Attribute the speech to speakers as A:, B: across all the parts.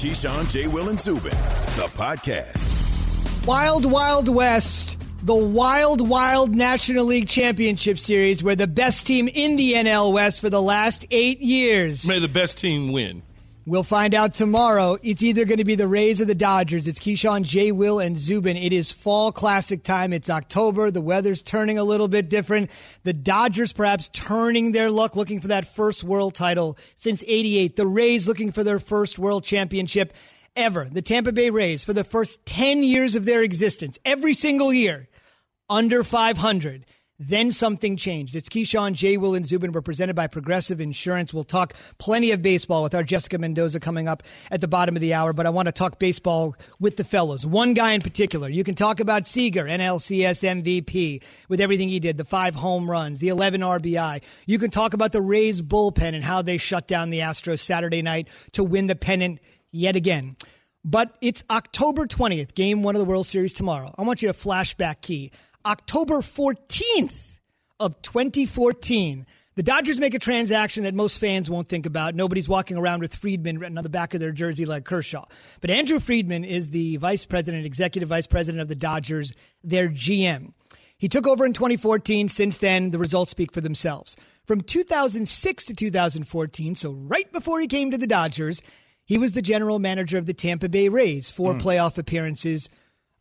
A: Keyshawn, J. Will, and Zubin, the podcast.
B: Wild Wild West, the Wild Wild National League Championship Series, where the best team in the NL West for the last eight years.
C: May the best team win.
B: We'll find out tomorrow. It's either going to be the Rays or the Dodgers. It's Keyshawn, J. Will, and Zubin. It is fall classic time. It's October. The weather's turning a little bit different. The Dodgers perhaps turning their luck, looking for that first world title since 88. The Rays looking for their first world championship ever. The Tampa Bay Rays, for the first 10 years of their existence, every single year, under 500. Then something changed. It's Keyshawn, J. Will, and Zubin. We're presented by Progressive Insurance. We'll talk plenty of baseball with our Jessica Mendoza coming up at the bottom of the hour, but I want to talk baseball with the fellas. One guy in particular. You can talk about Seager, NLCS MVP, with everything he did, the five home runs, the 11 RBI. You can talk about the Rays bullpen and how they shut down the Astros Saturday night to win the pennant yet again. But it's October 20th, game one of the World Series tomorrow. I want you to flashback key. October 14th of 2014. The Dodgers make a transaction that most fans won't think about. Nobody's walking around with Friedman written on the back of their jersey like Kershaw. But Andrew Friedman is the vice president, executive vice president of the Dodgers, their GM. He took over in 2014. Since then, the results speak for themselves. From 2006 to 2014, so right before he came to the Dodgers, he was the general manager of the Tampa Bay Rays, four
C: Hmm.
B: playoff appearances,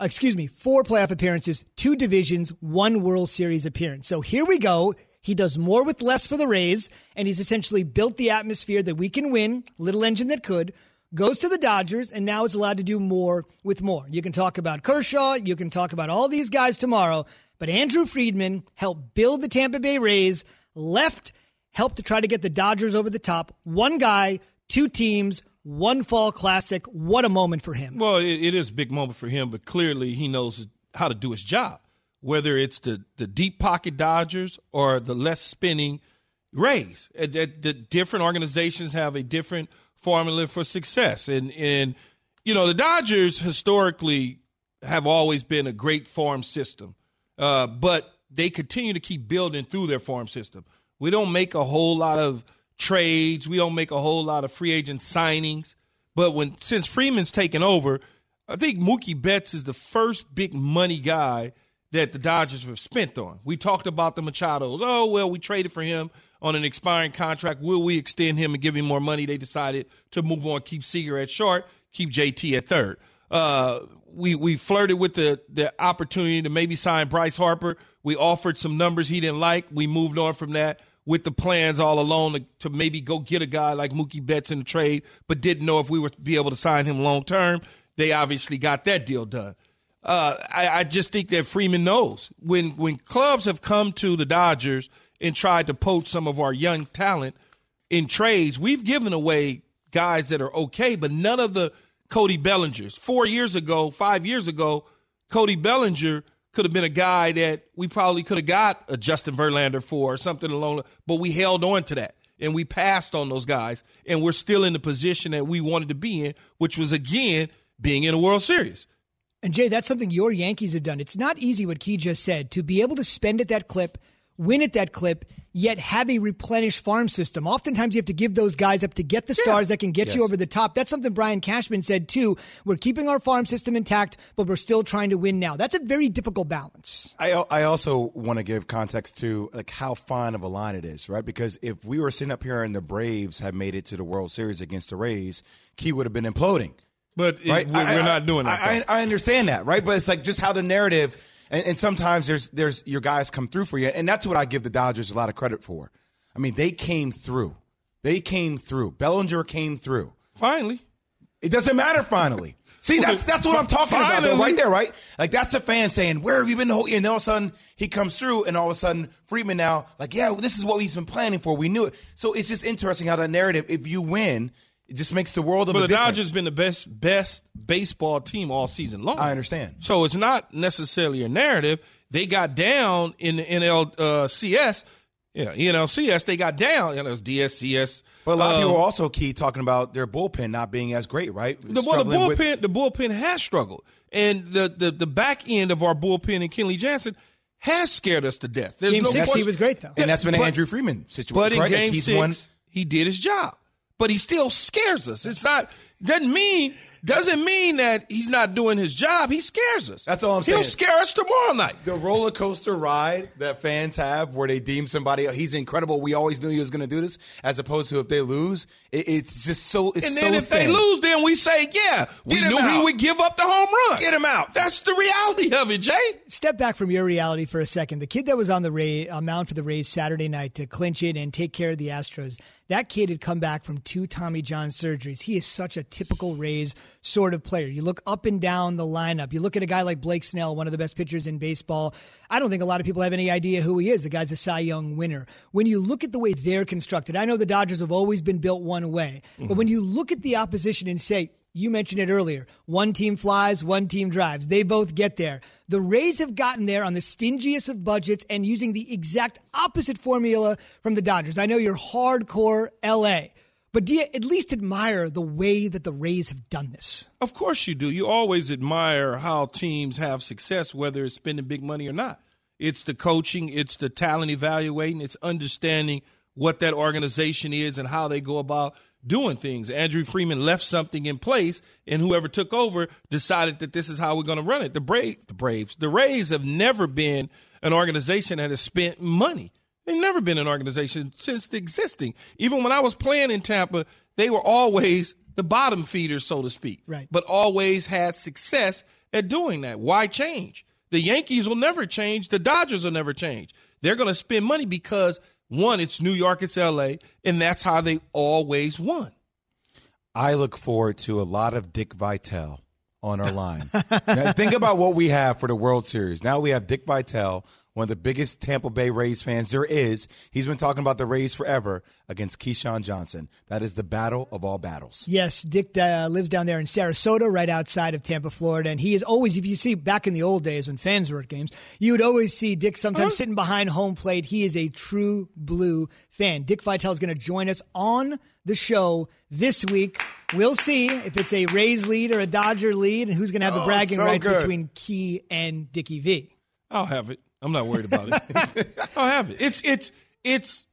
B: Uh, excuse me, four playoff appearances, two divisions, one World Series appearance. So here we go. He does more with less for the Rays, and he's essentially built the atmosphere that we can win, little engine that could, goes to the Dodgers, and now is allowed to do more with more. You can talk about Kershaw, you can talk about all these guys tomorrow, but Andrew Friedman helped build the Tampa Bay Rays, left, helped to try to get the Dodgers over the top. One guy, two teams, one fall classic. What a moment for him.
C: Well, it, it is a big moment for him, but clearly he knows how to do his job. Whether it's the, the deep pocket Dodgers or the less spinning Rays, Uh, the, the different organizations have a different formula for success, and and you know the Dodgers historically have always been a great farm system, uh, but they continue to keep building through their farm system. We don't make a whole lot of trades. We don't make a whole lot of free agent signings. But when since Freeman's taken over, I think Mookie Betts is the first big money guy that the Dodgers have spent on. We talked about the Machados. Oh well, we traded for him on an expiring contract. Will we extend him and give him more money? They decided to move on, keep Seager at short, keep JT at third. Uh, we we flirted with the the opportunity to maybe sign Bryce Harper. We offered some numbers he didn't like. We moved on from that with the plans all along to, to maybe go get a guy like Mookie Betts in the trade, but didn't know if we would be able to sign him long term. They obviously got that deal done. Uh, I, I just think that Freeman knows when when clubs have come to the Dodgers and tried to poach some of our young talent in trades, we've given away guys that are okay, but none of the Cody Bellingers. Four years ago, five years ago, Cody Bellinger could have been a guy that we probably could have got a Justin Verlander for or something along, but we held on to that and we passed on those guys, and we're still in the position that we wanted to be in, which was again being in a World Series.
B: And Jay, that's something your Yankees have done. It's not easy what Key just said to be able to spend at that clip, win at that clip, yet have a replenished farm system. Oftentimes you have to give those guys up to get the stars that can get you over the top. That's something Brian Cashman said too. We're keeping our farm system intact, but we're still trying to win now. That's a very difficult balance.
D: I I also want to give context to like how fine of a line it is, right? Because if we were sitting up here and the Braves had made it to the World Series against the Rays, Key would have been imploding.
C: But it-
D: Right?
C: we're,
D: I-
C: we're
D: I-
C: not doing that.
D: I. I, I understand that, right? But it's like just how the narrative, and, and sometimes there's there's your guys come through for you, and that's what I give the Dodgers a lot of credit for. I mean, they came through. They came through. Bellinger came through.
C: Finally.
D: It doesn't matter finally. See, that's that's what I'm talking about, though, right there, right? Like that's a fan saying, "Where have you been the whole year?" And then all of a sudden he comes through, and all of a sudden Freeman now, like, yeah, this is what he's been planning for. We knew it. So it's just interesting how that narrative. If you win, it just makes the world of
C: But
D: a
C: the
D: difference.
C: Dodgers been the best best baseball team all season long.
D: I understand.
C: So it's not necessarily a narrative. They got down in the NLCS. Yeah, NLCS they got down. You know, it's DSCS.
D: But a lot of
C: Um,
D: people are also key talking about their bullpen not being as great, right?
C: the, well, the bullpen,
D: with-
C: the bullpen has struggled, and the, the the back end of our bullpen and Kenley Jansen has scared us to death. There's
B: Game
C: no
B: six, he was great though.
D: and that's been an Andrew Freeman situation.
C: But in
D: correct? Like,
C: game
D: he's
C: six,
D: won-
C: he did his job. But he still scares us. It's not doesn't mean doesn't mean that he's not doing his job. He scares us.
D: That's all I'm saying.
C: He'll scare us tomorrow night.
D: the roller coaster ride that fans have where they deem somebody oh, he's incredible we always knew he was going to do this as opposed to if they lose it, it's just so it's
C: And
D: so
C: then if they lose, then we say, yeah, we
D: Get him
C: knew he would give up the home run.
D: Get him out.
C: That's the reality of it, Jay.
B: Step back from your reality for a second. The kid that was on the Ray, uh, mound for the Rays Saturday night to clinch it and take care of the Astros, that kid had come back from two Tommy John surgeries. He is such a typical Rays sort of player. You look up and down the lineup. You look at a guy like Blake Snell, one of the best pitchers in baseball. I don't think a lot of people have any idea who he is. The guy's a Cy Young winner. When you look at the way they're constructed, I know the Dodgers have always been built one way, but mm-hmm. when you look at the opposition and say, you mentioned it earlier. One team flies, one team drives. They both get there. The Rays have gotten there on the stingiest of budgets and using the exact opposite formula from the Dodgers. I know you're hardcore LA, but do you at least admire the way that the Rays have done this?
C: Of course you do. You always admire how teams have success, whether it's spending big money or not. It's the coaching, it's the talent evaluating, it's understanding what that organization is and how they go about doing things. Andrew Freeman left something in place, and whoever took over decided that this is how we're going to run it. The Braves, the Braves, the Rays have never been an organization that has spent money. They've never been an organization since existing. Even when I was playing in Tampa, they were always the bottom feeders, so to speak.
B: Right.
C: But always had success at doing that. Why change? The Yankees will never change. The Dodgers will never change. They're going to spend money because one, it's New York, it's LA, and that's how they always won.
D: i look forward to a lot of dick vitale on our line now, think about what we have for the world series now we have dick vitale one of the biggest Tampa Bay Rays fans there is. He's been talking about the Rays forever against Keyshawn Johnson. That is the battle of all battles.
B: Yes, Dick uh, lives down there in Sarasota, right outside of Tampa, Florida, and he is always. If you see back in the old days when fans were at games, you would always see Dick sometimes sitting behind home plate. He is a true blue fan. Dick Vitale is going to join us on the show this week. We'll see if it's a Rays lead or a Dodger lead, and who's going to have the
D: Oh,
B: bragging
D: so
B: rights
D: good.
B: between Key and Dickie V.
C: I'll have it. I'm not worried about it. I'll have it. It's it's it's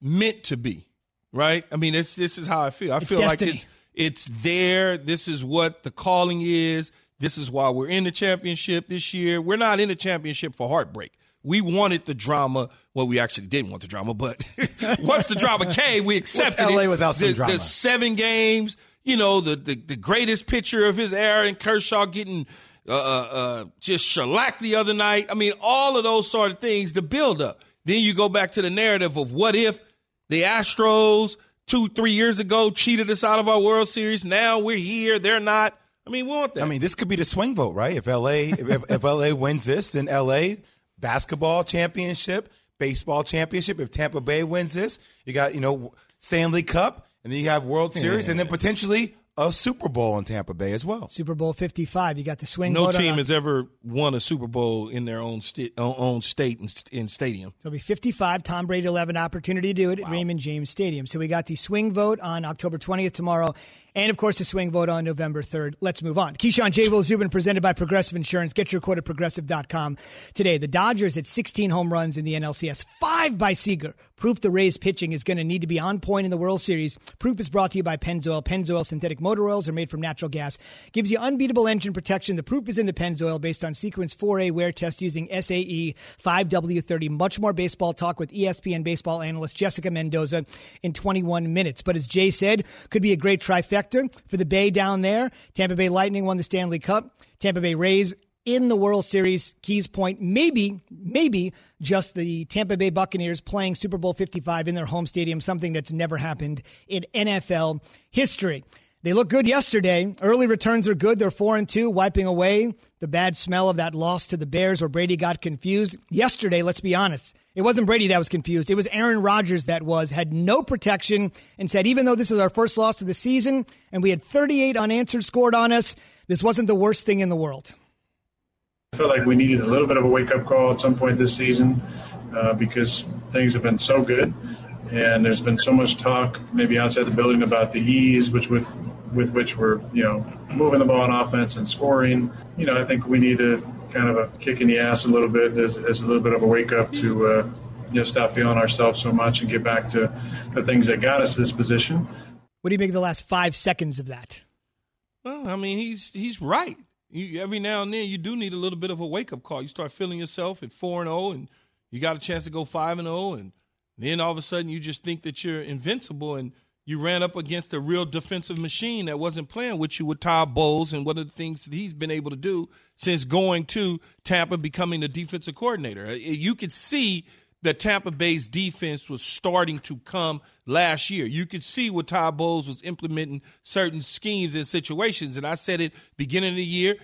C: meant to be, right? I mean, it's this is how I feel. I feel
B: destiny.
C: like it's it's there. This is what the calling is. This is why we're in the championship this year. We're not in the championship for heartbreak. We wanted the drama. Well, we actually didn't want the drama, but once the drama came, we accepted
D: LA
C: it.
D: without some
C: the,
D: drama?
C: The seven games, you know, the, the the greatest pitcher of his era, and Kershaw getting uh, uh, uh, just shellacked the other night. I mean, all of those sort of things, the build up. Then you go back to the narrative of what if the Astros two, three years ago cheated us out of our World Series. Now we're here. They're not. I mean, we want that.
D: I mean, this could be the swing vote, right? If LA if, if LA wins this, then LA basketball championship, baseball championship. If Tampa Bay wins this, you got you know Stanley Cup, and then you have World Series, and then potentially a Super Bowl in Tampa Bay as well.
B: Super Bowl 55. You got the swing
C: no
B: vote on-
C: team has ever won a Super Bowl in their own sti- own own state and st- in stadium.
B: So It'll be 55. Tom Brady will have an opportunity to do it at Raymond James Stadium. So we got the swing vote on October 20th tomorrow. And of course, the swing vote on November 3rd. Let's move on. Keyshawn J. Will Zubin presented by Progressive Insurance. Get your quote at progressive.com today. The Dodgers at 16 home runs in the NLCS, five by Seager. Proof the Rays pitching is going to need to be on point in the World Series. Proof is brought to you by Pennzoil. Pennzoil synthetic motor oils are made from natural gas. Gives you unbeatable engine protection. The proof is in the Pennzoil based on Sequence 4A wear test using SAE 5W30. Much more baseball talk with ESPN baseball analyst Jessica Mendoza in 21 minutes. But as Jay said, could be a great trifecta for the Bay down there. Tampa Bay Lightning won the Stanley Cup. Tampa Bay Rays in the World Series. Keys point, maybe, maybe just the Tampa Bay Buccaneers playing Super Bowl 55 in their home stadium, something that's never happened in NFL history. They look good yesterday. Early returns are good. They're four and two, wiping away the bad smell of that loss to the Bears where Brady got confused. Yesterday, let's be honest, it wasn't Brady that was confused. It was Aaron Rodgers that was, had no protection and said, even though this is our first loss of the season and we had 38 unanswered scored on us, this wasn't the worst thing in the world.
E: I felt like we needed a little bit of a wake up call at some point this season uh, because things have been so good. And there's been so much talk, maybe outside the building, about the ease which with, with which we're, you know, moving the ball on offense and scoring. You know, I think we need to kind of a kick in the ass a little bit as, as a little bit of a wake up to, uh, you know, stop feeling ourselves so much and get back to the things that got us this position.
B: What do you make of the last five seconds of that?
C: Well, I mean, he's he's right. You, every now and then, you do need a little bit of a wake up call. You start feeling yourself at four and zero, oh, and you got a chance to go five and zero, oh, and then all of a sudden you just think that you're invincible, and you ran up against a real defensive machine that wasn't playing with you with Todd Bowles, and one of the things that he's been able to do since going to Tampa, becoming the defensive coordinator. Uh, you could see that Tampa Bay's defense was starting to come last year. You could see what Todd Bowles was implementing certain schemes and situations. And I said it beginning of the year.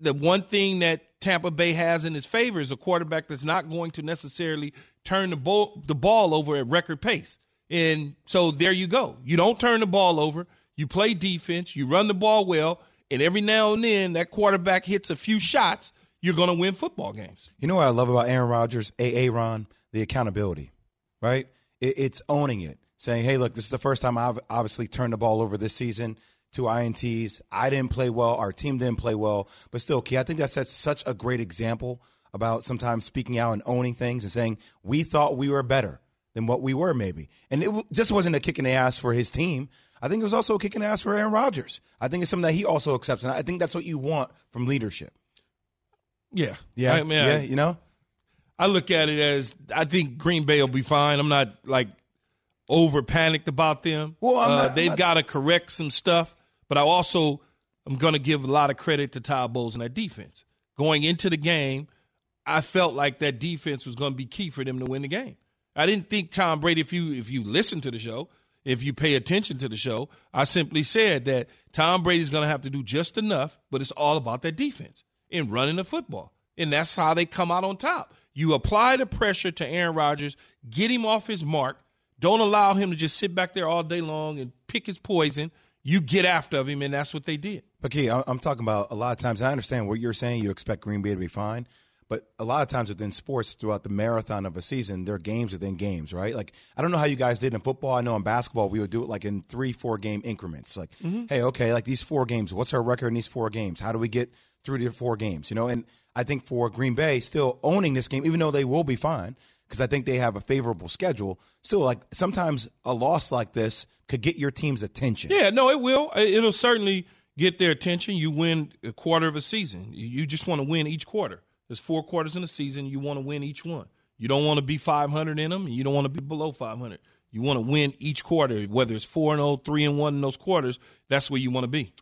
C: The one thing that Tampa Bay has in its favor is a quarterback that's not going to necessarily turn the ball, the ball over at record pace. And so there you go. You don't turn the ball over. You play defense. You run the ball well. And every now and then that quarterback hits a few shots. You're going to win football games.
D: You know what I love about Aaron Rodgers, AA Ron? the accountability, right? It, it's owning it, saying, hey, look, this is the first time I've obviously turned the ball over this season. Two INTs. I didn't play well. Our team didn't play well. But still, Key, I think that sets such a great example about sometimes speaking out and owning things and saying, we thought we were better than what we were, maybe. And it just wasn't a kick in the ass for his team. I think it was also a kick in the ass for Aaron Rodgers. I think it's something that he also accepts. And I think that's what you want from leadership.
C: Yeah.
D: Yeah. I mean, yeah. You know?
C: I look at it as I think Green Bay will be fine. I'm not like over panicked about them.
D: Well, uh,
C: they've got to correct some stuff, but I also I'm going to give a lot of credit to Todd Bowles and that defense. Going into the game, I felt like that defense was going to be key for them to win the game. I didn't think Tom Brady. If you if you listen to the show, if you pay attention to the show, I simply said that Tom Brady's going to have to do just enough, but it's all about that defense and running the football, and that's how they come out on top. You apply the pressure to Aaron Rodgers, get him off his mark. Don't allow him to just sit back there all day long and pick his poison. You get after him, and that's what they did.
D: But Key, I'm talking about a lot of times. I understand what you're saying. You expect Green Bay to be fine, but a lot of times within sports, throughout the marathon of a season, there are games within games, right? Like I don't know how you guys did in football. I know in basketball we would do it like in three, four game increments. Like, mm-hmm. hey, okay, like these four games. What's our record in these four games? How do we get through the four games? You know, and I think for Green Bay, still owning this game, even though they will be fine, because I think they have a favorable schedule. Still, like sometimes a loss like this could get your team's attention.
C: Yeah, no, it will. It'll certainly get their attention. You win a quarter of a season. You just want to win each quarter. There's four quarters in a season. You want to win each one. You don't want to be 500 in them. You don't want to be below 500. You want to win each quarter, whether it's 4 and 0, 3 and 1 in those quarters. That's where you want to be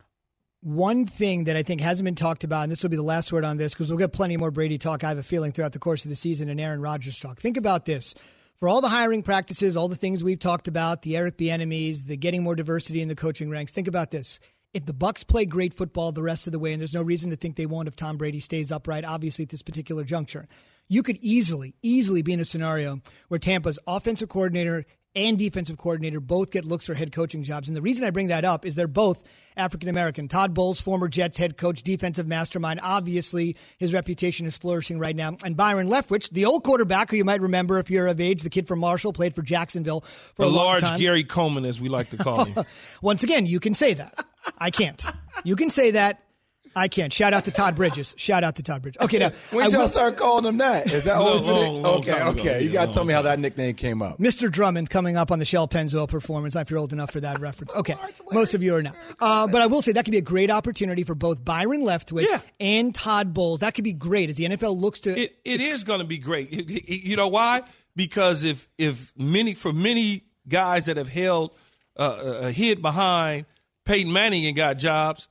B: one thing that I think hasn't been talked about, and this will be the last word on this because we'll get plenty more Brady talk, I have a feeling, throughout the course of the season and Aaron Rodgers talk. Think about this. For all the hiring practices, all the things we've talked about, the Eric Bieniemys, the getting more diversity in the coaching ranks, think about this. If the Bucks play great football the rest of the way, and there's no reason to think they won't if Tom Brady stays upright, obviously at this particular juncture, you could easily, easily be in a scenario where Tampa's offensive coordinator and defensive coordinator both get looks for head coaching jobs. And the reason I bring that up is they're both African American. Todd Bowles, former Jets head coach, defensive mastermind. Obviously, his reputation is flourishing right now. And Byron Leftwich, the old quarterback who you might remember if you're of age, the kid from Marshall, played for Jacksonville for
C: a,
B: a
C: large
B: time.
C: Gary Coleman, as we like to call him.
B: Once again, you can say that. I can't. You can say that. I can't. Shout out to Todd Bridges. Shout out to Todd Bridges. Okay, now
D: when did y'all start calling him that? Is that always
C: long, long
D: okay? okay, you got to tell me how that nickname came up.
B: Mr. Drummond coming up on the Shell Pennzoil performance. If you're old enough for that reference, okay. Most of you are not. Uh, but I will say that could be a great opportunity for both Byron Leftwich
C: yeah.
B: and Todd Bowles. That could be great as the NFL looks to.
C: It, it is going to be great. You know why? Because if if many for many guys that have held uh, uh, hid behind Peyton Manning and got jobs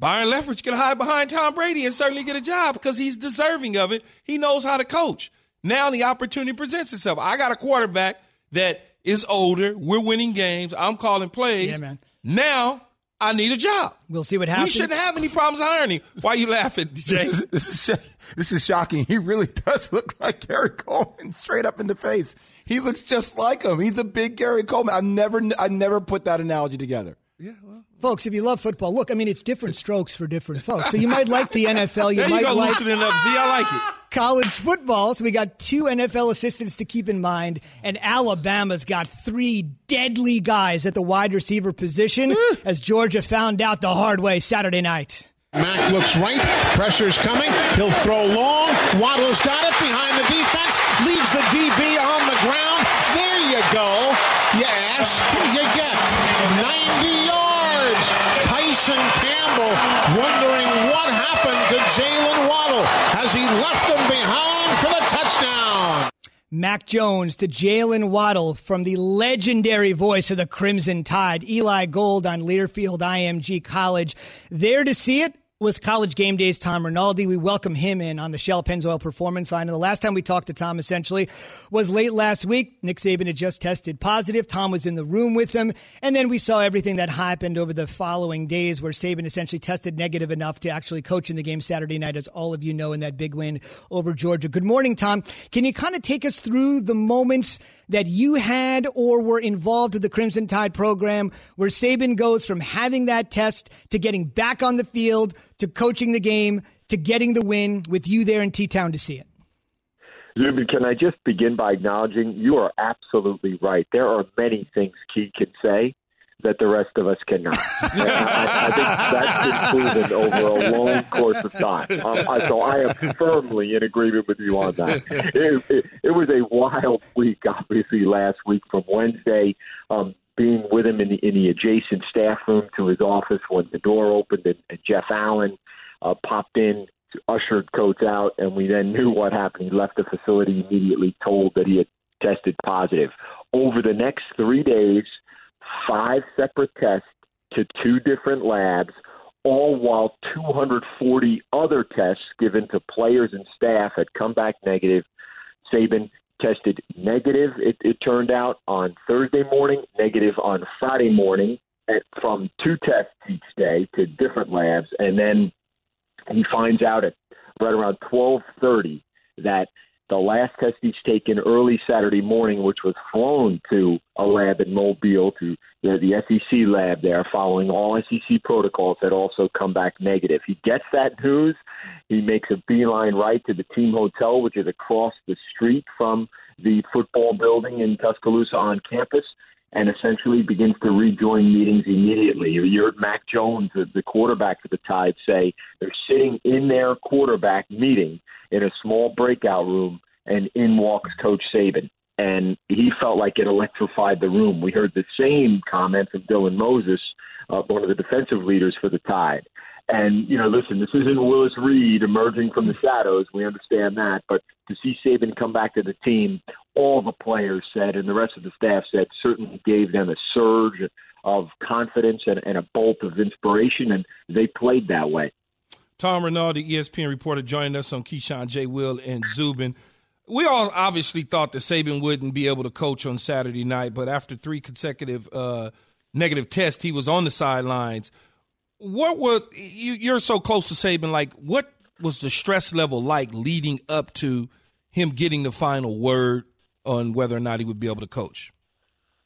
C: Byron Leftwich can hide behind Tom Brady and certainly get a job because he's deserving of it. He knows how to coach. Now the opportunity presents itself. I got a quarterback that is older. We're winning games. I'm calling plays.
B: Yeah, man.
C: Now I need a job.
B: We'll see what happens.
C: We shouldn't have any problems hiring him. Why are you laughing, Jay?
D: this, is, this, is, this is shocking. He really does look like Gary Coleman, straight up in the face. He looks just like him. He's a big Gary Coleman. I never, I never put that analogy together.
C: Yeah, well.
B: Folks, if you love football, look, I mean, it's different strokes for different folks. So you might like the NFL. You
C: there
B: might
C: you go,
B: like
C: loosening up. See, I like it.
B: College football. So we got two NFL assistants to keep in mind, and Alabama's got three deadly guys at the wide receiver position, as Georgia found out the hard way Saturday night.
F: Mac looks right. Pressure's coming. He'll throw long. Waddle's got it behind the defense. Leaves the DB on the ground. There you go. You ask, you get. Nine yards. Tyson Campbell wondering what happened to Jalen Waddle. Has he left him behind for the touchdown?
B: Mac Jones to Jalen Waddle from the legendary voice of the Crimson Tide, Eli Gold on Learfield IMG College. There to see it was College Game Day's Tom Rinaldi. We welcome him in on the Shell Pennzoil Performance Line. And the last time we talked to Tom, essentially, was late last week. Nick Saban had just tested positive. Tom was in the room with him. And then we saw everything that happened over the following days where Saban essentially tested negative enough to actually coach in the game Saturday night, as all of you know, in that big win over Georgia. Good morning, Tom. Can you kind of take us through the moments that you had or were involved with the Crimson Tide program where Saban goes from having that test to getting back on the field to coaching the game to getting the win with you there in T Town to see it?
G: Zubin, can I just begin by acknowledging you are absolutely right. There are many things Key can say that the rest of us cannot. I, I, think that's been proven over a long course of time. Um, I, so I am firmly in agreement with you on that. It, it, it was a wild week, obviously, last week from Wednesday. Um, being with him in the in the adjacent staff room to his office when the door opened and, and Jeff Allen uh, popped in, ushered Coates out, and we then knew what happened. He left the facility immediately, told that he had tested positive. Over the next three days, five separate tests to two different labs, all while 240 other tests given to players and staff had come back negative. Saban tested negative, it, it turned out, on Thursday morning, negative on Friday morning, at, from two tests each day to different labs, and then he finds out at right around 12:30 that the last test he's taken early Saturday morning, which was flown to a lab in Mobile, to the, the SEC lab there, following all SEC protocols, had also come back negative. He gets that news. He makes a beeline right to the team hotel, which is across the street from the football building in Tuscaloosa on campus and essentially begins to rejoin meetings immediately. You heard Mac Jones, the quarterback for the Tide, say they're sitting in their quarterback meeting in a small breakout room, and in walks Coach Saban. And he felt like it electrified the room. We heard the same comment from Dylan Moses, uh, one of the defensive leaders for the Tide. And, you know, listen, this isn't Willis Reed emerging from the shadows. We understand that. But to see Saban come back to the team, all the players said and the rest of the staff said certainly gave them a surge of confidence and, and a bolt of inspiration, and they played that way.
C: Tom Rinaldi, ESPN reporter, joined us on Keyshawn J. Will and Zubin. We all obviously thought that Saban wouldn't be able to coach on Saturday night, but after three consecutive uh, negative tests, he was on the sidelines what was you? You're so close to Saban. Like, what was the stress level like leading up to him getting the final word on whether or not he would be able to coach?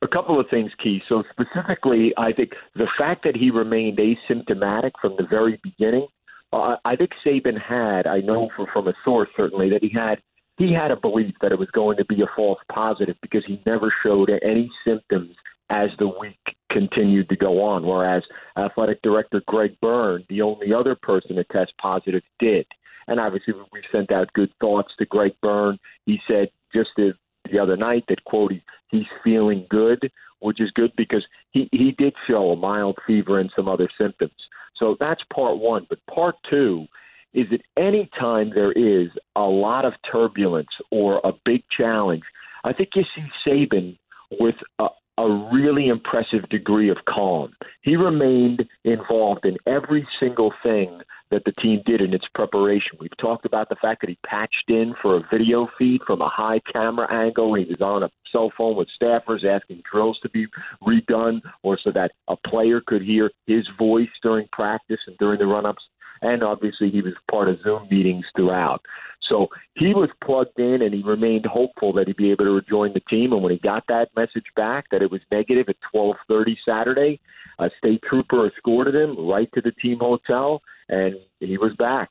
G: A couple of things, Key. So specifically, I think the fact that he remained asymptomatic from the very beginning. Uh, I think Saban had. I know for, from a source certainly that he had. He had a belief that it was going to be a false positive because he never showed any symptoms as the week continued to go on. Whereas athletic director Greg Byrne, the only other person to test positive, did. And obviously, we sent out good thoughts to Greg Byrne. He said just the, the other night that quote he, he's feeling good, which is good because he he did show a mild fever and some other symptoms. So that's part one. But part two is that any time there is a lot of turbulence or a big challenge, I think you see Saban with a, a really impressive degree of calm. He remained involved in every single thing that the team did in its preparation. We've talked about the fact that he patched in for a video feed from a high camera angle. He was on a cell phone with staffers asking drills to be redone or so that a player could hear his voice during practice and during the run ups. And obviously, he was part of Zoom meetings throughout. So he was plugged in and he remained hopeful that he'd be able to rejoin the team. And when he got that message back that it was negative at 12:30 Saturday, a state trooper escorted him right to the team hotel, and he was back.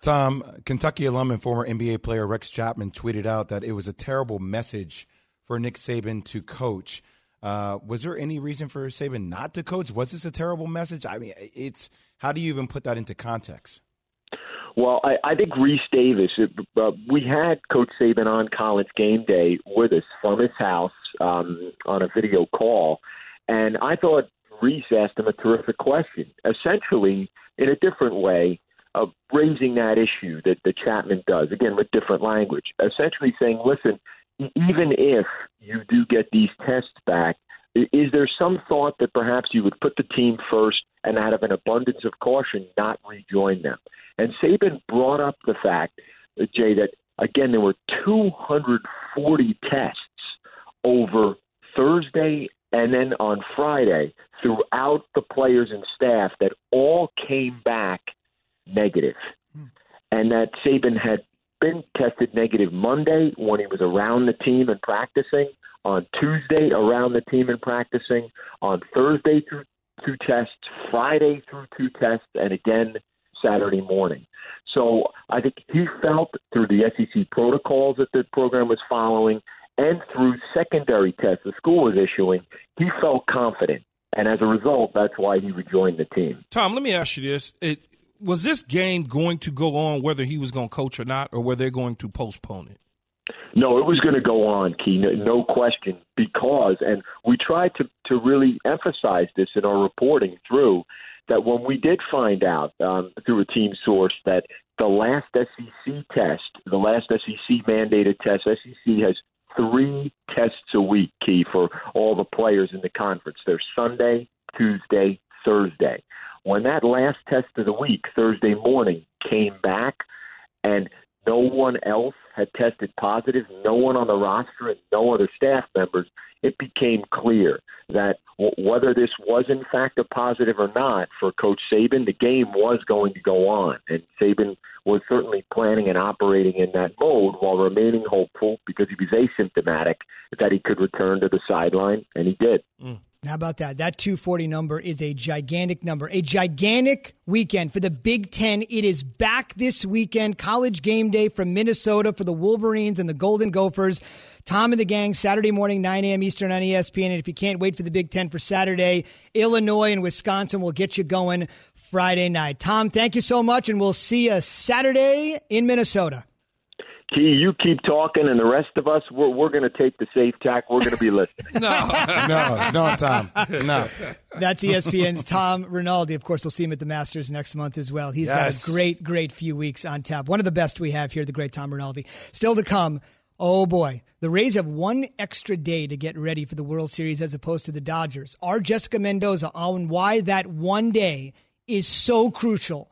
D: Tom, Kentucky alum and former NBA player Rex Chapman tweeted out that it was a terrible message for Nick Saban to coach. Uh, was there any reason for Saban not to coach? Was this a terrible message? I mean, it's how do you even put that into context?
G: Well, I, I think Rece Davis. Uh, we had Coach Saban on college game day with us from his house um, on a video call, And I thought Rece asked him a terrific question, essentially in a different way of raising that issue that, the Chapman does, again, with different language, essentially saying, listen, even if you do get these tests back, is there some thought that perhaps you would put the team first and out of an abundance of caution not rejoin them? And Saban brought up the fact, Jay, that again, there were 240 tests over Thursday and then on Friday throughout the players and staff that all came back negative. Hmm. And that Saban had been tested negative Monday when he was around the team and practicing, on Tuesday around the team and practicing, on Thursday through two tests, Friday through two tests, and again Saturday morning. So I think he felt through the SEC protocols that the program was following and through secondary tests the school was issuing, he felt confident. And as a result, that's why he rejoined the team.
C: Tom, let me ask you this. It, was this game going to go on whether he was going to coach or not, or were they going to postpone it?
G: No, it was going to go on, Key, no, no question, because, and we tried to, to really emphasize this in our reporting through, that when we did find out um, through a team source that the last SEC test, the last SEC mandated test, SEC has three tests a week, Key, for all the players in the conference. There's Sunday, Tuesday, Thursday. When that last test of the week, Thursday morning, came back and no one else had tested positive, no one on the roster and no other staff members, it became clear that whether this was in fact a positive or not for Coach Saban, the game was going to go on. And Saban was certainly planning and operating in that mode while remaining hopeful because he was asymptomatic that he could return to the sideline, and he did.
B: Mm. How about that? That 240 number is a gigantic number. A gigantic weekend for the Big Ten. It is back this weekend. College game day from Minnesota for the Wolverines and the Golden Gophers. Tom and the gang, Saturday morning, 9 a.m. Eastern on ESPN. And if you can't wait for the Big Ten for Saturday, Illinois and Wisconsin will get you going Friday night. Tom, thank you so much, and we'll see you Saturday in Minnesota.
G: Key, you keep talking, and the rest of us, we're, we're going to take the safe tack. We're going to be listening.
D: no, no, no, Tom, no.
B: That's ESPN's Tom Rinaldi. Of course, we'll see him at the Masters next month as well. He's yes. got a great, great few weeks on tap. One of the best we have here, the great Tom Rinaldi. Still to come. Oh boy, the Rays have one extra day to get ready for the World Series as opposed to the Dodgers. Our Jessica Mendoza on why that one day is so crucial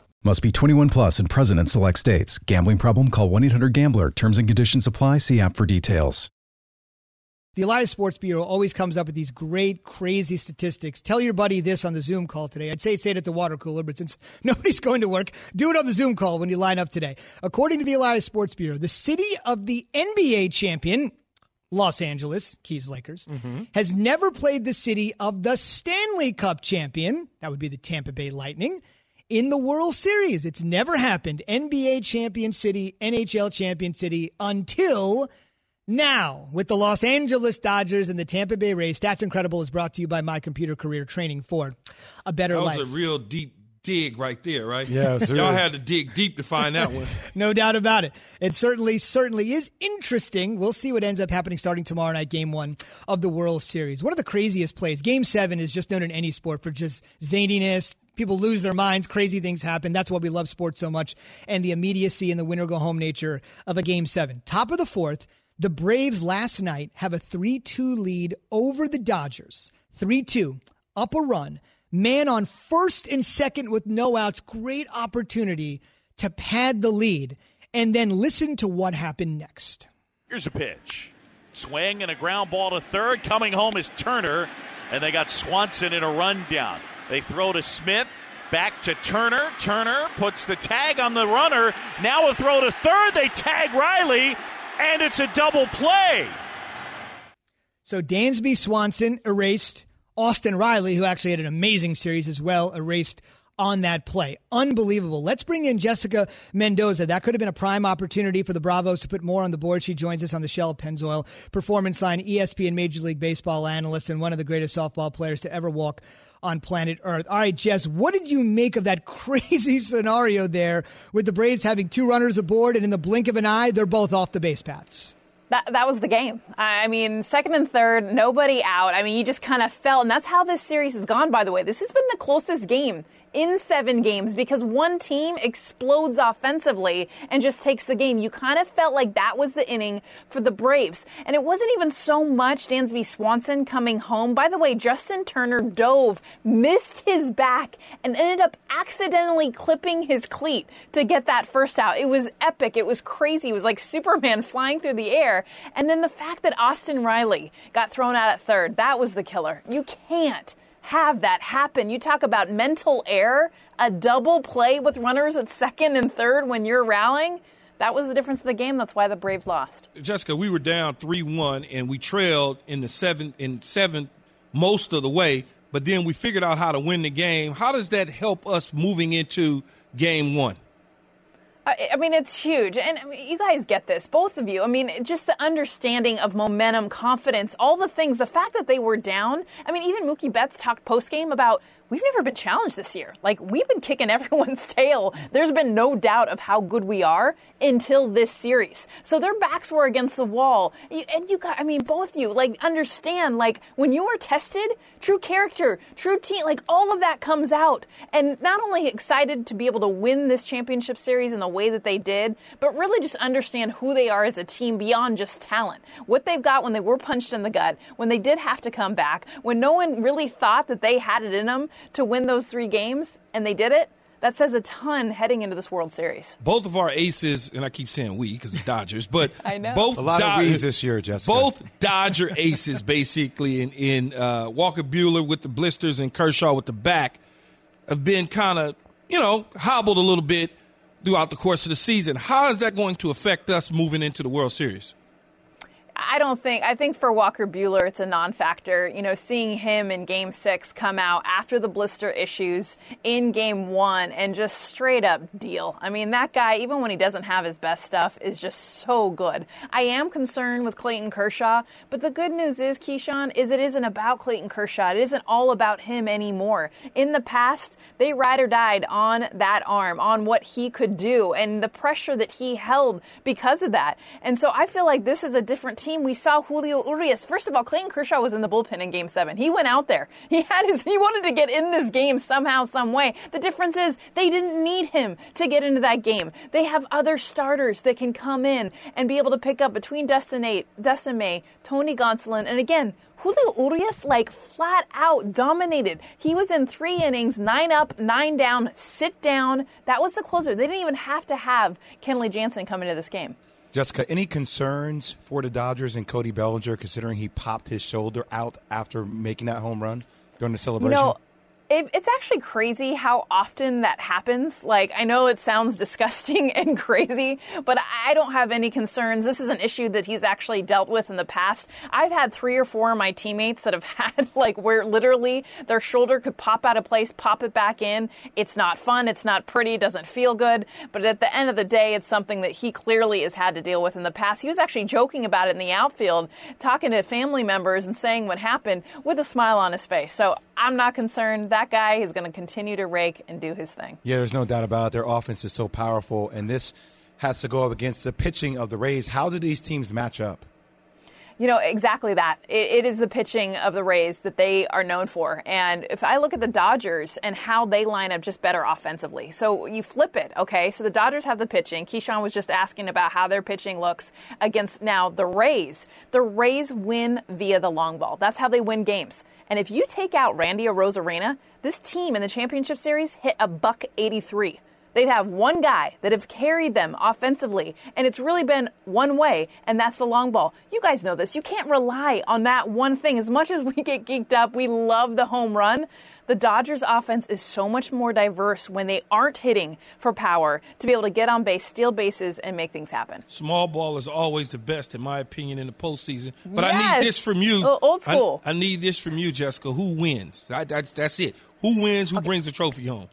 H: Must be 21 plus and present in select states. Gambling problem? Call 1 800 GAMBLER. Terms and conditions apply. See app for details.
B: The Elias Sports Bureau always comes up with these great, crazy statistics. Tell your buddy this on the Zoom call today. I'd say say it at the water cooler, but since nobody's going to work, do it on the Zoom call when you line up today. According to the Elias Sports Bureau, the city of the NBA champion, Los Angeles, Keys Lakers, mm-hmm. has never played the city of the Stanley Cup champion, that would be the Tampa Bay Lightning in the World Series. It's never happened. NBA champion city, NHL champion city until now with the Los Angeles Dodgers and the Tampa Bay Rays. Stats Incredible is brought to you by My Computer Career Training for a better
C: that
B: life.
C: was a real deep dig right there, right?
D: Yeah,
C: y'all had to dig deep to find that one.
B: no doubt about it. It certainly, certainly is interesting. We'll see what ends up happening starting tomorrow night, game one of the World Series. One of the craziest plays. Game seven is just known in any sport for just zaniness. People lose their minds. Crazy things happen. That's why we love sports so much and the immediacy and the winner go home nature of a game seven. Top of the fourth, the Braves last night have a 3 2 lead over the Dodgers. 3 2, up a run. Man on first and second with no outs. Great opportunity to pad the lead. And then listen to what happened next.
I: Here's a pitch. Swing and a ground ball to third. Coming home is Turner. And they got Swanson in a rundown. They throw to Smith. Back to Turner. Turner puts the tag on the runner. Now a throw to third. They tag Riley. And it's a double play.
B: So Dansby Swanson erased. Austin Riley, who actually had an amazing series as well, erased on that play. Unbelievable. Let's bring in Jessica Mendoza. That could have been a prime opportunity for the Bravos to put more on the board. She joins us on the Shell Pennzoil Performance Line, ESPN Major League Baseball analyst, and one of the greatest softball players to ever walk on planet Earth. All right, Jess, what did you make of that crazy scenario there with the Braves having two runners aboard, and in the blink of an eye, they're both off the base paths?
J: That, that was the game. I mean, second and third, nobody out. I mean, you just kind of felt, and that's how this series has gone, by the way. This has been the closest game in seven games because one team explodes offensively and just takes the game. You kind of felt like that was the inning for the Braves. And it wasn't even so much Dansby Swanson coming home. By the way, Justin Turner dove, missed his back, and ended up accidentally clipping his cleat to get that first out. It was epic. It was crazy. It was like Superman flying through the air. And then the fact that Austin Riley got thrown out at third, that was the killer. You can't have that happen. You talk about mental error, a double play with runners at second and third when you're rallying. That was the difference of the game. That's why the Braves lost.
C: Jessica, we were down three one and we trailed in the seventh in seventh most of the way, but then we figured out how to win the game. How does that help us moving into game one?
J: I mean, it's huge. And I mean, you guys get this, both of you. I mean, just the understanding of momentum, confidence, all the things, the fact that they were down. I mean, even Mookie Betts talked post game about we've never been challenged this year. Like, we've been kicking everyone's tail. There's been no doubt of how good we are until this series. So their backs were against the wall. And you got, I mean, both you, like, understand, like, when you are tested, true character, true team, like, all of that comes out. And not only excited to be able to win this championship series in the way that they did, but really just understand who they are as a team beyond just talent. What they've got when they were punched in the gut, when they did have to come back, when no one really thought that they had it in them to win those three games, and they did it. That says a ton heading into this World Series.
C: Both of our aces, and I keep saying we because it's Dodgers, but
J: I know.
C: both
D: A lot
C: Dod-
D: of we's this year, Jessica.
C: Both Dodger aces, basically, in, in uh, Walker Buehler with the blisters and Kershaw with the back, have been kind of, you know, hobbled a little bit throughout the course of the season. How is that going to affect us moving into the World Series?
J: I don't think. I think for Walker Buehler, it's a non-factor. You know, seeing him in Game Six come out after the blister issues in Game One and just straight up deal. I mean, that guy, even when he doesn't have his best stuff, is just so good. I am concerned with Clayton Kershaw, but the good news is, Keyshawn, is it isn't about Clayton Kershaw. It isn't all about him anymore. In the past, they ride or died on that arm, on what he could do, and the pressure that he held because of that. And so I feel like this is a different team we saw Julio Urias. First of all, Clayton Kershaw was in the bullpen in game seven. He went out there. He had his, he wanted to get in this game somehow, some way. The difference is they didn't need him to get into that game. They have other starters that can come in and be able to pick up between Dustin May, Tony Gonsolin, and again, Julio Urias, like flat out dominated. He was in three innings, nine up, nine down, sit down. That was the closer. They didn't even have to have Kenley Jansen come into this game.
D: Jessica, any concerns for the Dodgers and Cody Bellinger considering he popped his shoulder out after making that home run during the celebration?
J: You know, it, it's actually crazy how often that happens. Like, I know it sounds disgusting and crazy, but I don't have any concerns. This is an issue that he's actually dealt with in the past. I've had three or four of my teammates that have had, like, where literally their shoulder could pop out of place, pop it back in. It's not fun. It's not pretty. It doesn't feel good. But at the end of the day, it's something that he clearly has had to deal with in the past. He was actually joking about it in the outfield, talking to family members and saying what happened with a smile on his face. So I'm not concerned. That that guy. He's going to continue to rake and do his thing.
D: Yeah, there's no doubt about it. Their offense is so powerful, and this has to go up against the pitching of the Rays. How do these teams match up?
J: You know, exactly that. It, it is the pitching of the Rays that they are known for. And if I look at the Dodgers and how they line up just better offensively. So you flip it, okay? So the Dodgers have the pitching. Keyshawn was just asking about how their pitching looks against now the Rays. The Rays win via the long ball. That's how they win games. And if you take out Randy Arozarena, this team in the championship series hit a buck 83 they'd have one guy that have carried them offensively, and it's really been one way, and that's the long ball. You guys know this. You can't rely on that one thing. As much as we get geeked up, we love the home run. The Dodgers offense is so much more diverse when they aren't hitting for power to be able to get on base, steal bases, and make things happen.
C: Small ball is always the best, in my opinion, in the postseason. But
J: yes.
C: I need this from you.
J: Old school.
C: I, I, need this from you, Jessica. Who wins? I, that's, that's it. Who wins? Who okay. brings the trophy home?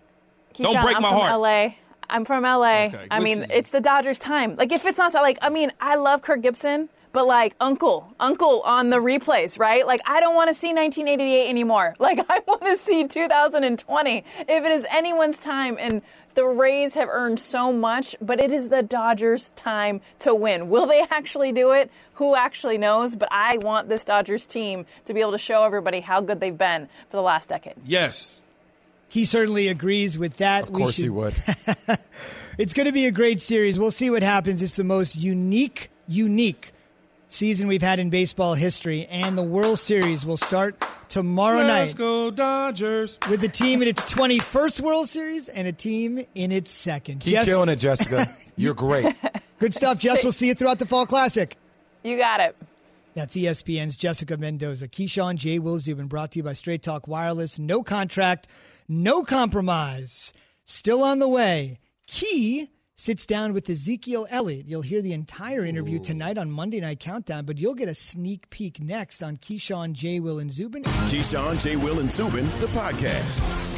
J: Keyshawn,
C: Don't break
J: I'm
C: my
J: from
C: heart.
J: LA. I'm from LA.
C: Okay,
J: I mean,
C: season.
J: it's the Dodgers' time. Like, if it's not like, I mean, I love Kirk Gibson, but like, Uncle, Uncle on the replays, right? Like, I don't want to see 1988 anymore. Like, I want to see 2020. If it is anyone's time, and the Rays have earned so much, but it is the Dodgers' time to win. Will they actually do it? Who actually knows? But I want this Dodgers team to be able to show everybody how good they've been for the last decade.
C: Yes.
B: He certainly agrees with that.
D: Of course
B: should...
D: he would.
B: it's going to be a great series. We'll see what happens. It's the most unique, unique season we've had in baseball history, and the World Series will start tomorrow
C: Let's
B: night.
C: Let's go Dodgers!
B: With the team in its 21st World Series and a team in its second.
D: Keep
B: Jess...
D: killing it, Jessica. You're great.
B: Good stuff, Jess. We'll see you throughout the Fall Classic.
J: You got it.
B: That's ESPN's Jessica Mendoza. Keyshawn J. Will Zubin brought to you by Straight Talk Wireless. No contract, no compromise. Still on the way. Key sits down with Ezekiel Elliott. You'll hear the entire interview tonight on Monday Night Countdown, but you'll get a sneak peek next on Keyshawn J. Will and Zubin.
A: Keyshawn J. Will and Zubin, the podcast.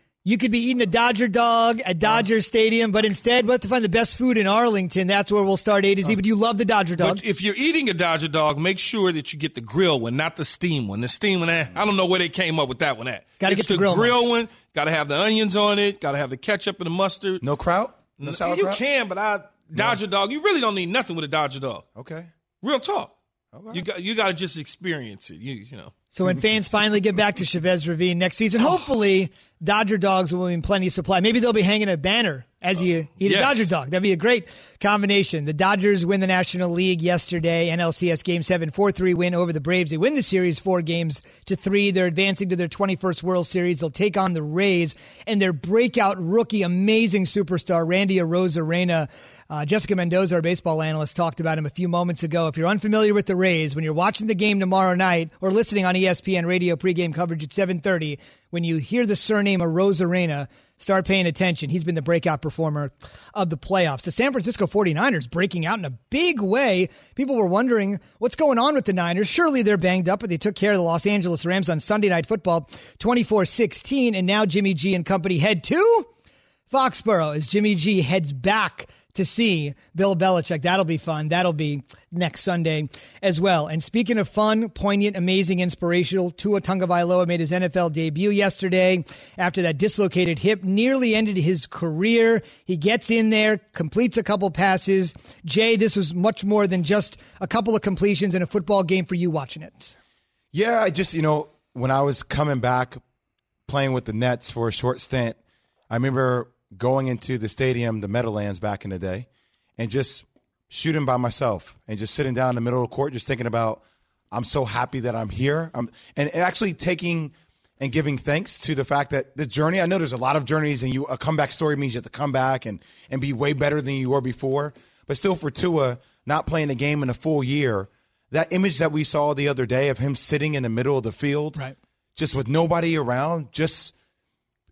B: you could be eating a Dodger dog at Dodger Stadium, but instead we'll have to find the best food in Arlington. That's where we'll start A to Z. But you love the Dodger dog.
C: But if you're eating a Dodger dog, make sure that you get the grill one, not the steam one. The steam one, eh, I don't know where they came up with that one at.
B: Gotta
C: it's
B: get the grill ones.
C: one. Got to have the onions on it. Got to have the ketchup and the mustard.
D: No kraut? No sour.
C: you
D: sauerkraut?
C: can, but I Dodger dog. You really don't need nothing with a Dodger dog.
D: Okay.
C: Real talk. You got you got to just experience it. You you know.
B: So when fans finally get back to Chavez Ravine next season, hopefully Dodger dogs will be in plenty of supply. Maybe they'll be hanging a banner as you eat
C: Yes.
B: a Dodger dog. That'd be a great combination. The Dodgers win the National League yesterday. NLCS Game 7, 4-3 win over the Braves. They win the series four games to three. They're advancing to their 21st World Series. They'll take on the Rays and their breakout rookie, amazing superstar, Randy Arozarena. Uh, Jessica Mendoza, our baseball analyst, talked about him a few moments ago. If you're unfamiliar with the Rays, when you're watching the game tomorrow night or listening on ESPN radio pregame coverage at 7:30, when you hear the surname of Arozarena, start paying attention. He's been the breakout performer of the playoffs. The San Francisco 49ers breaking out in a big way. People were wondering what's going on with the Niners. Surely they're banged up, but they took care of the Los Angeles Rams on Sunday Night Football 24-16, and now Jimmy G and company head to Foxborough as Jimmy G heads back to see Bill Belichick. That'll be fun. That'll be next Sunday as well. And speaking of fun, poignant, amazing, inspirational, Tua Tagovailoa made his NFL debut yesterday after that dislocated hip nearly ended his career. He gets in there, completes a couple passes. Jay, this was much more than just a couple of completions in a football game for you watching it.
D: Yeah, I just, you know, when I was coming back playing with the Nets for a short stint, I remember going into the stadium, the Meadowlands back in the day, and just shooting by myself and just sitting down in the middle of the court, just thinking about, I'm so happy that I'm here. I'm, and actually taking and giving thanks to the fact that the journey, I know there's a lot of journeys and you, a comeback story means you have to come back and, and be way better than you were before. But still for Tua, not playing a game in a full year, that image that we saw the other day of him sitting in the middle of the field,
B: right.
D: just with nobody around, just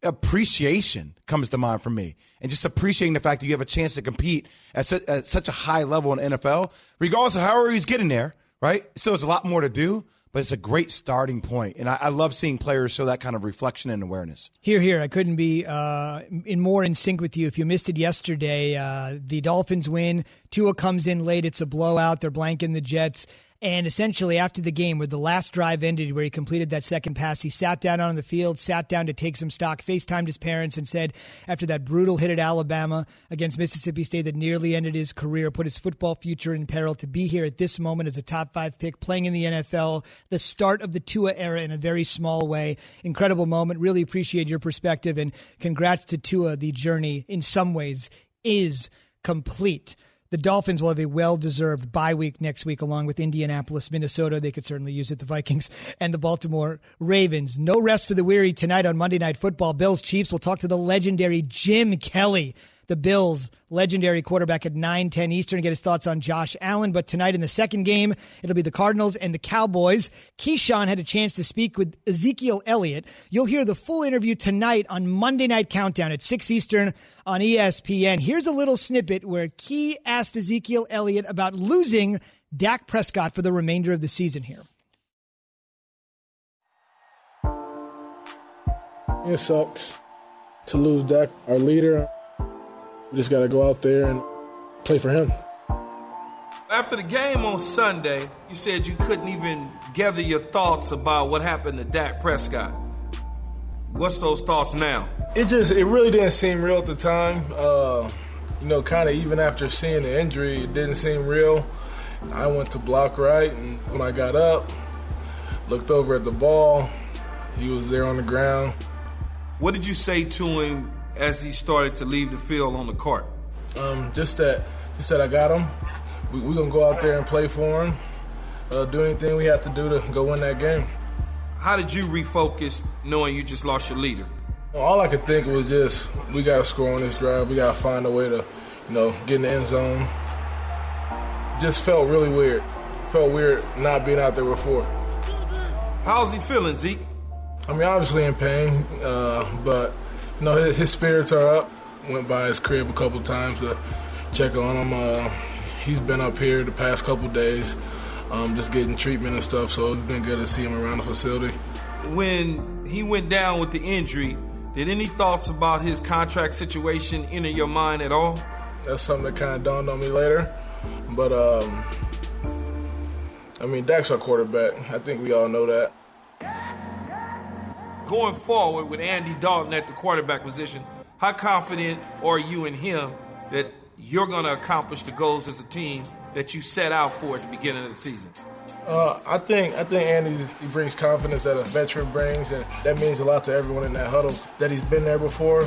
D: appreciation comes to mind for me. And just appreciating the fact that you have a chance to compete at, su- at such a high level in NFL, regardless of however he's getting there, right? Still, there's a lot more to do, but it's a great starting point. And I, I love seeing players show that kind of reflection and awareness.
B: Here, here. I couldn't be uh, in more in sync with you. If you missed it yesterday, uh, the Dolphins win. Tua comes in late. It's a blowout. They're blanking the Jets. And essentially, after the game, where the last drive ended, where he completed that second pass, he sat down on the field, sat down to take some stock, FaceTimed his parents, and said, after that brutal hit at Alabama against Mississippi State that nearly ended his career, put his football future in peril, to be here at this moment as a top five pick, playing in the NFL, the start of the Tua era in a very small way. Incredible moment. Really appreciate your perspective, and congrats to Tua. The journey, in some ways, is complete. The Dolphins will have a well deserved bye week next week, along with Indianapolis, Minnesota. They could certainly use it, the Vikings, and the Baltimore Ravens. No rest for the weary tonight on Monday Night Football. Bills Chiefs will talk to the legendary Jim Kelly the Bills' legendary quarterback at 9 10 Eastern, to get his thoughts on Josh Allen. But tonight in the second game, it'll be the Cardinals and the Cowboys. Keyshawn had a chance to speak with Ezekiel Elliott. You'll hear the full interview tonight on Monday Night Countdown at 6 Eastern on ESPN. Here's a little snippet where Key asked Ezekiel Elliott about losing Dak Prescott for the remainder of the season here.
K: It sucks to lose Dak, our leader. We just got to go out there and play for him.
C: After the game on Sunday, you said you couldn't even gather your thoughts about what happened to Dak Prescott. What's those thoughts now?
K: It just, it really didn't seem real at the time. Uh, you know, kind of even after seeing the injury, it didn't seem real. I went to block right, and when I got up, looked over at the ball, he was there on the ground.
C: What did you say to him as he started to leave the field on the court?
K: Um, just that, just that I got him. We're we gonna go out there and play for him. Uh, do anything we have to do to go win that game.
C: How did you refocus knowing you just lost your leader?
K: All I could think was just we got to score on this drive. We got to find a way to, you know, get in the end zone. Just felt really weird. Felt weird not being out there before.
C: How's he feeling, Zeke?
K: I mean, obviously in pain, uh, but you know his, his, spirits are up. Went by his crib a couple times to check on him. Uh, he's been up here the past couple days, um, just getting treatment and stuff. So it's been good to see him around the facility.
C: When he went down with the injury, did any thoughts about his contract situation enter your mind at all?
K: That's something that kind of dawned on me later. But um, I mean, Dak's our quarterback. I think we all know that
C: going forward with Andy Dalton at the quarterback position, how confident are you in him that you're going to accomplish the goals as a team that you set out for at the beginning of the season?
K: Uh, I think I think Andy he brings confidence that a veteran brings, and that means a lot to everyone in that huddle that he's been there before.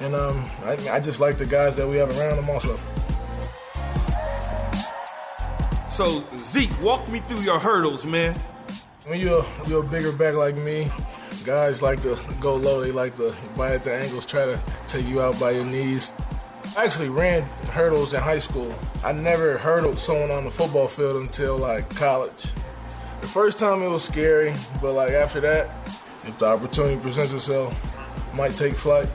K: And um, I, I just like the guys that we have around him also.
C: So Zeke, walk me through your hurdles, man.
K: When you're you're a bigger back like me, Guys like to go low. They like to bite at the angles, try to take you out by your knees. I actually ran hurdles in high school. I never hurdled someone on the football field until like college. The first time it was scary, but like after that, if the opportunity presents itself, might take flight.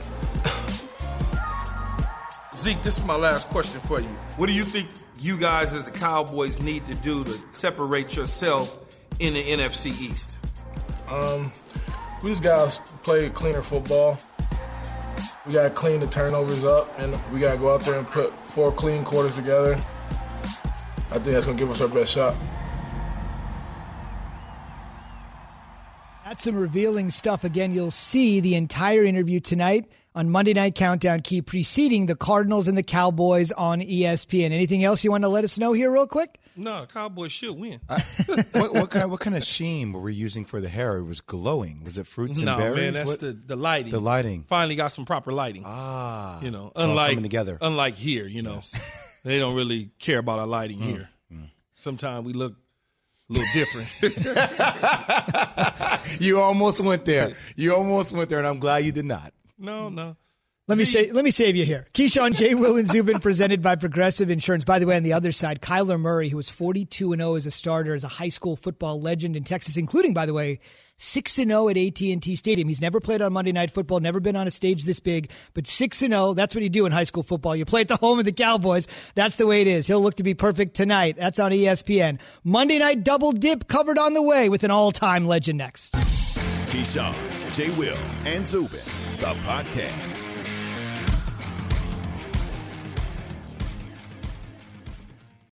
C: Zeke, this is my last question for you. What do you think you guys as the Cowboys need to do to separate yourself in the NFC East?
K: Um, we just gotta play cleaner football. We got to clean the turnovers up, and we got to go out there and put four clean quarters together. I think that's to give us our best shot.
B: That's some revealing stuff. Again, you'll see the entire interview tonight on Monday Night Countdown Key, preceding the Cardinals and the Cowboys on ESPN. Anything else you want to let us know here, real quick?
C: No, the Cowboys should win.
D: what, what kind? What kind of sheen were we using for the hair? It was glowing. Was it fruits and
C: no,
D: berries?
C: man, that's
D: What-
C: the, the lighting.
D: The lighting.
C: Finally got some proper lighting.
D: Ah,
C: You know,
D: it's all
C: unlike
D: coming together.
C: unlike here, you know, they don't really care about our lighting
D: Mm,
C: here. Sometimes we look a little different.
D: you almost went there. You almost went there, and I'm glad you did not.
C: No, hmm. no.
B: Let me say, let me save you here. Keyshawn, J. Will, and Zubin presented by Progressive Insurance. By the way, on the other side, Kyler Murray, who was 42 and 0 as a starter, as a high school football legend in Texas, including, by the way, 6 and 0 at AT&T Stadium. He's never played on Monday Night Football, never been on a stage this big, but 6 and 0, that's what you do in high school football. You play at the home of the Cowboys. That's the way it is. He'll look to be perfect tonight. That's on ESPN. Monday Night Double Dip covered on the way with an all-time legend next.
A: Keyshawn, J. Will, and Zubin, the podcast.